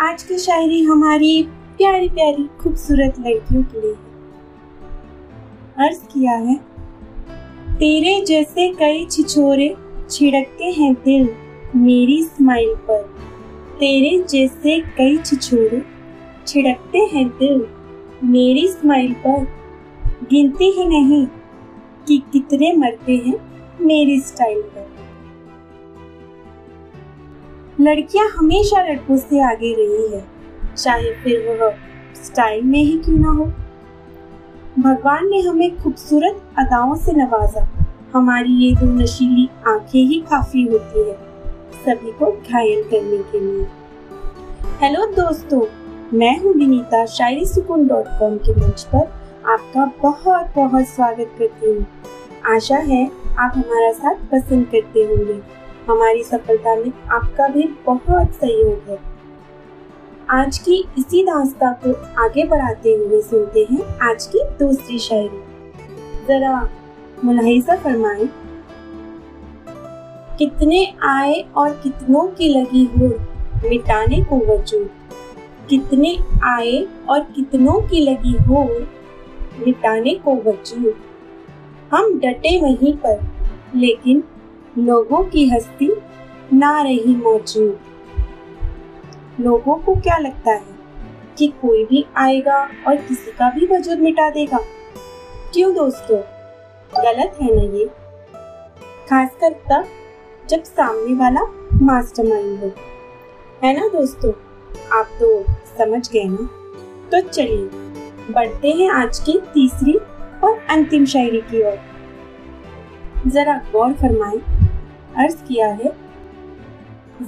आज की शायरी हमारी प्यारी प्यारी खूबसूरत लड़कियों के लिए अर्ज़ किया है, तेरे जैसे कई छिछोरे छिड़कते हैं दिल मेरी स्माइल पर। तेरे जैसे कई छिछोरे छिड़कते हैं दिल मेरी स्माइल पर। गिनती ही नहीं कि कितने मरते हैं मेरी स्टाइल पर। लड़कियाँ हमेशा लड़कों से आगे रही है, चाहे फिर वह स्टाइल में ही क्यों ना हो। भगवान ने हमें खूबसूरत अदाओं से नवाजा। हमारी ये दो नशीली आँखें ही काफ़ी होती है, सभी को घायल करने के लिए। हेलो दोस्तों, मैं हूँ विनीता, शायरी सुकून डॉट कॉम के मंच पर आपका बहुत बहुत स्वागत करती हूँ। आशा है आप हमारा साथ पसंद करते होंगे। हमारी सफलता में आपका भी बहुत सहयोग है। आज की इसी दास्ता को आगे बढ़ाते हुए सुनते हैं आज की दूसरी शायरी। जरा मुलाहिजा फरमाए, कितने आए और कितनों की लगी हो मिटाने को वजूद। कितने आए और कितनों की लगी हो मिटाने को वजूद। हम डटे वहीं पर, लेकिन लोगों की हस्ती ना रही मौजूद। लोगों को क्या लगता है कि कोई भी आएगा और किसी का भी वजूद मिटा देगा? क्यों दोस्तों? गलत है ना ये? खासकर तब जब सामने वाला मास्टरमाइंड हो। है ना दोस्तों? आप तो समझ गए ना? तो चलिए, बढ़ते हैं आज की तीसरी और अंतिम शायरी की ओर। जरा गौर फरमाए अर्ज़ किया है,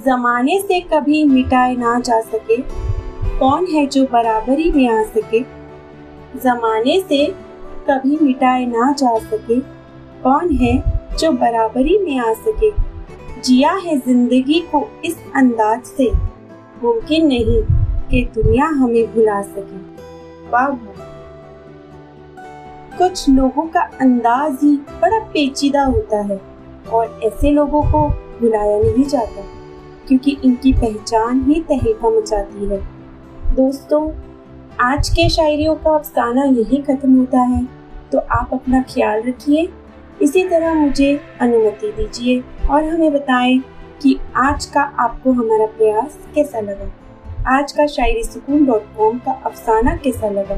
जमाने से कभी मिटाए ना जा सके। कौन है जो बराबरी में आ सके? जमाने से कभी मिटाए ना जा सके। कौन है जो बराबरी में आ सके? जिया है ज़िंदगी को इस अंदाज से। मुमकिन नहीं कि दुनिया हमें भुला सके। कुछ लोगों का अंदाज ही बड़ा पेचीदा होता है। और ऐसे लोगों को भुलाया नहीं जाता, क्योंकि इनकी पहचान ही तहलका मचाती है। दोस्तों, आज के शायरियों का अफसाना यही खत्म होता है तो आप अपना ख्याल रखिए। इसी तरह मुझे अनुमति दीजिए और हमें बताएँ कि आज का आपको हमारा प्रयास कैसा लगा। आज का शायरी सुकून डॉट कॉम का अफसाना कैसा लगा।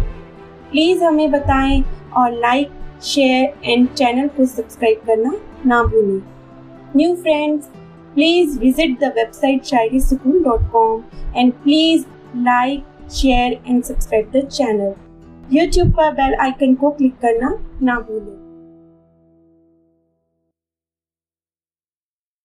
प्लीज़ हमें बताएँ और लाइक शेयर एंड चैनल को सब्सक्राइब करना ना भूलें। New friends please visit the website Shayari Sukoon dot com and please like share and subscribe the channel YouTube पर बेल आइकन को क्लिक करना ना भूलें।